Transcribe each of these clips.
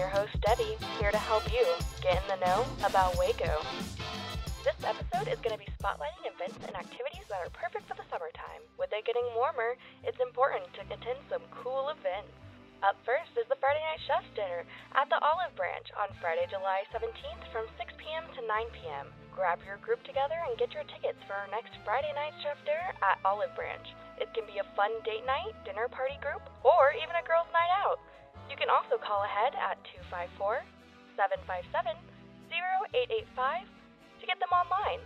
your host, Debbie, here to help you get in the know about Waco. This episode is going to be spotlighting events and activities that are perfect for the summertime. With it getting warmer, it's important to attend some cool events. Up first is the Friday Night Chef's Dinner at the Olive Branch on Friday, July 17th from 6 p.m. to 9 p.m. Grab your group together and get your tickets for our next Friday Night Chef Dinner at Olive Branch. It can be a fun date night, dinner party group, or even a girls' night out. You can also call ahead at 254 757 0885 to get them online.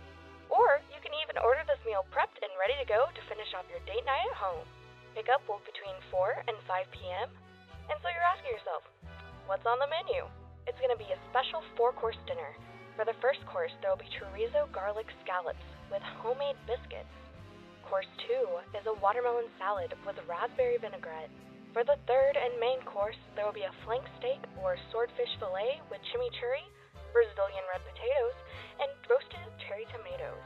Or you can even order this meal prepped and ready to go to finish off your date night at home. Pickup will be between 4 and 5 p.m. And so you're asking yourself, what's on the menu? It's going to be a special four course dinner. For the first course, there will be chorizo garlic scallops with homemade biscuits. Course 2 is a watermelon salad with raspberry vinaigrette. For the third and main course, there will be a flank steak or swordfish fillet with chimichurri, Brazilian red potatoes, and roasted cherry tomatoes.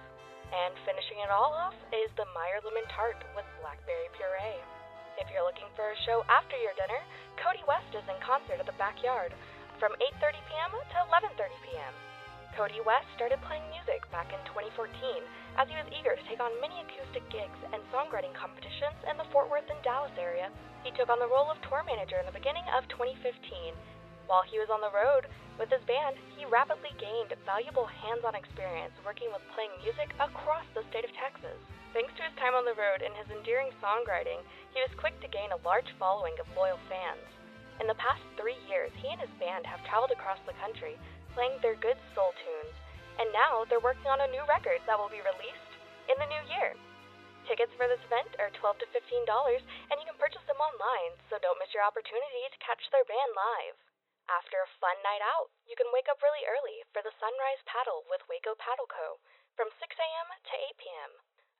And finishing it all off is the Meyer lemon tart with blackberry puree. If you're looking for a show after your dinner, Cody West is in concert at the backyard from 8:30 p.m. to 11:30 p.m. Cody West started playing music back in 2014 as he was eager to take on many acoustic gigs and songwriting competitions in the Fort Worth and Dallas area. He took on the role of tour manager in the beginning of 2015. While he was on the road with his band, he rapidly gained valuable hands-on experience working with playing music across the state of Texas. Thanks to his time on the road and his endearing songwriting, he was quick to gain a large following of loyal fans. In the past three years, he and his band have traveled across the country, playing their good soul tunes, and now they're working on a new record that will be released in the new year. Tickets for this event are 12 to $15, and you can purchase them online, so don't miss your opportunity to catch their band live. After a fun night out, you can wake up really early for the Sunrise Paddle with Waco Paddle Co. from 6 a.m. to 8 p.m.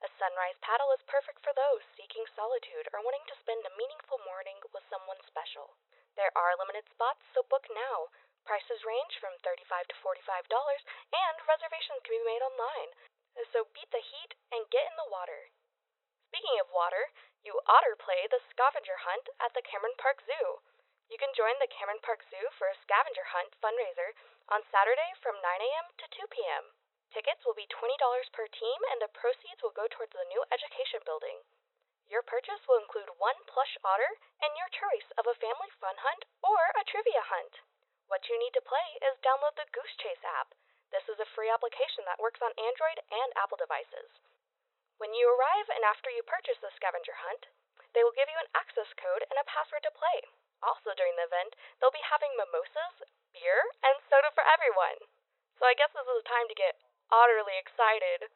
A sunrise paddle is perfect for those seeking solitude or wanting to spend a meaningful morning with someone special. There are limited spots, so book now. Prices range from 35 to $45, and reservations can be made online. So beat the heat and get in the water. Speaking of water, you otter play the scavenger hunt at the Cameron Park Zoo. You can join the Cameron Park Zoo for a scavenger hunt fundraiser on Saturday from 9 a.m. to 2 p.m. Tickets will be $20 per team, and the proceeds will go towards the new education building. Your purchase will include one plush otter and your choice of a family fun hunt or a trivia hunt. What you need to play is download the Goose Chase app. This is a free application that works on Android and Apple devices. When you arrive and after you purchase the scavenger hunt, they will give you an access code and a password to play. Also, during the event, they'll be having mimosas, beer, and soda for everyone. So I guess this is the time to get utterly excited.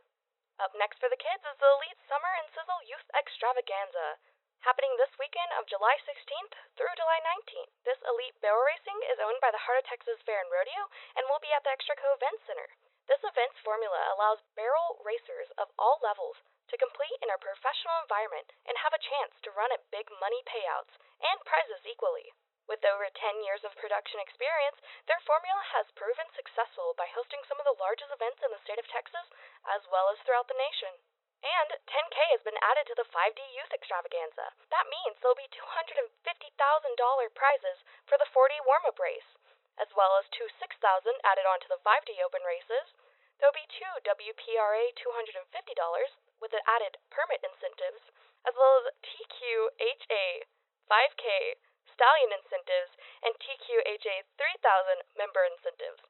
Up next for the kids is the Elite Summer and Sizzle Youth Extravaganza, happening this weekend of July 16th through July 19th. This elite barrel racing is owned by the Heart of Texas Fair and Rodeo and will be at the Extraco Event Center. This event's formula allows barrel racers of all levels to compete in a professional environment and have a chance to run at big money payouts and prizes equally. With over 10 years of production experience, their formula has proven successful by hosting some of the largest events in the state of Texas, as well as throughout the nation. And 10K has been added to the 5D Youth Extravaganza. That means there'll be $250,000 prizes for the 4D warm-up race, as well as two 6,000 added on to the 5D Open races. There'll be two WPRA $250 with the added permit incentives, as well as TQHA 5K stallion incentives and TQHA 3000 member incentives.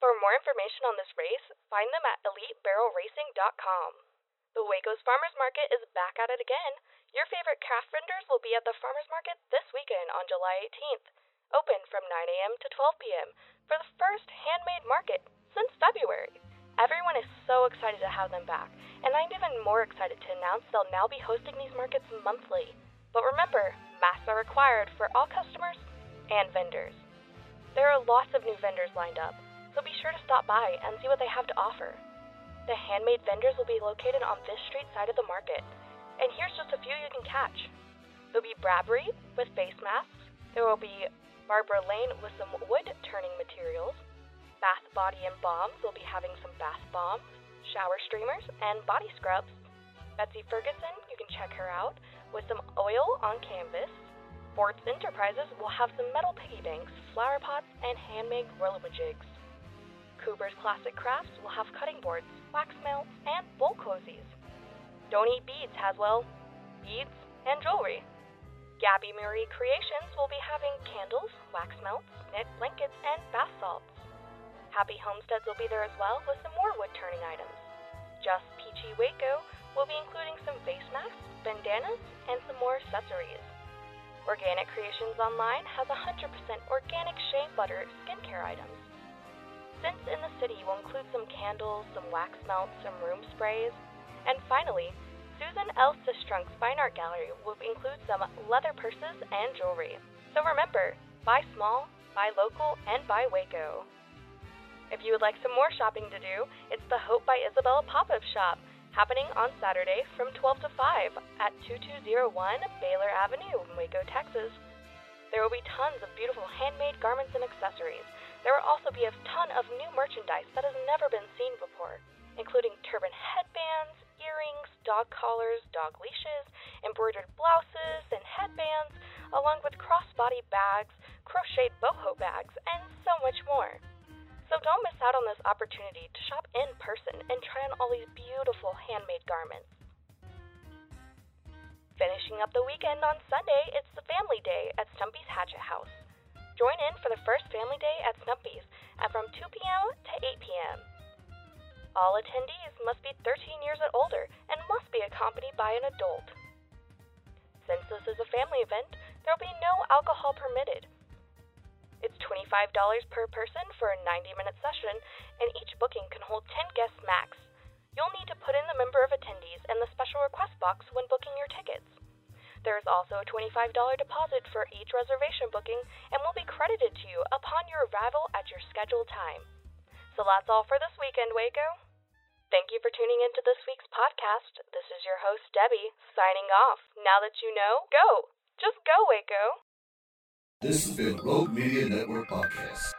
For more information on this race, find them at elitebarrelracing.com. The Waco's Farmers Market is back at it again. Your favorite craft vendors will be at the Farmers Market this weekend on July 18th, open from 9 a.m. to 12 p.m. for the first handmade market since February. Everyone is so excited to have them back, and I'm even more excited to announce they'll now be hosting these markets monthly. But remember, masks are required for all customers and vendors. There are lots of new vendors lined up, so be sure to stop by and see what they have to offer. The handmade vendors will be located on this street side of the market, and here's just a few you can catch. There'll be Bradbury with face masks, there will be Barbara Lane with some wood turning materials, Bath Body and Bombs will be having some bath bombs, shower streamers, and body scrubs. Betsy Ferguson, you can check her out, with some oil on canvas. Sports Enterprises will have some metal piggy banks, flower pots, and handmade jigs. Cooper's Classic Crafts will have cutting boards, wax melts, and bowl cozies. Don't Eat Beads has, well, beads and jewelry. Gabby Marie Creations will be having candles, wax melts, knit blankets, and bath salts. Happy Homesteads will be there as well with some more wood turning items. Just Peachy Waco will be including some face masks, bandanas, and some more accessories. Organic Creations Online has 100% organic shea butter skincare items. Scents in the City will include some candles, some wax melts, some room sprays, and finally, Susan L. Sistrunk's Fine Art Gallery will include some leather purses and jewelry. So remember, buy small, buy local, and buy Waco. If you would like some more shopping to do, it's the Hope by Isabella pop up shop, happening on Saturday from 12 to 5 at 2201 Baylor Avenue in Waco, Texas. There will be tons of beautiful handmade garments and accessories. There will also be a ton of new merchandise that has never been seen before, including turban headbands, earrings, dog collars, dog leashes, embroidered blouses and headbands, along with crossbody bags, crocheted boho bags, and so much more. So don't miss out on this opportunity to shop in person and try on all these beautiful handmade garments. Finishing up the weekend on Sunday, it's the Family Day at Stumpy's Hatchet House. Join in for the first Family Day at Stumpy's at from 2 p.m. to 8 p.m. All attendees must be 13 years or older by an adult. Since this is a family event, there will be no alcohol permitted. It's $25 per person for a 90 minute session, and each booking can hold 10 guests max. You'll need to put in the number of attendees in the special request box when booking your tickets. There is also a $25 deposit for each reservation booking and will be credited to you upon your arrival at your scheduled time. So that's all for this weekend, Waco. Thank you for tuning into this week's podcast. This is your host, Debbie, signing off. Now that you know, go! Just go, Waco! This has been Rogue Media Network Podcast.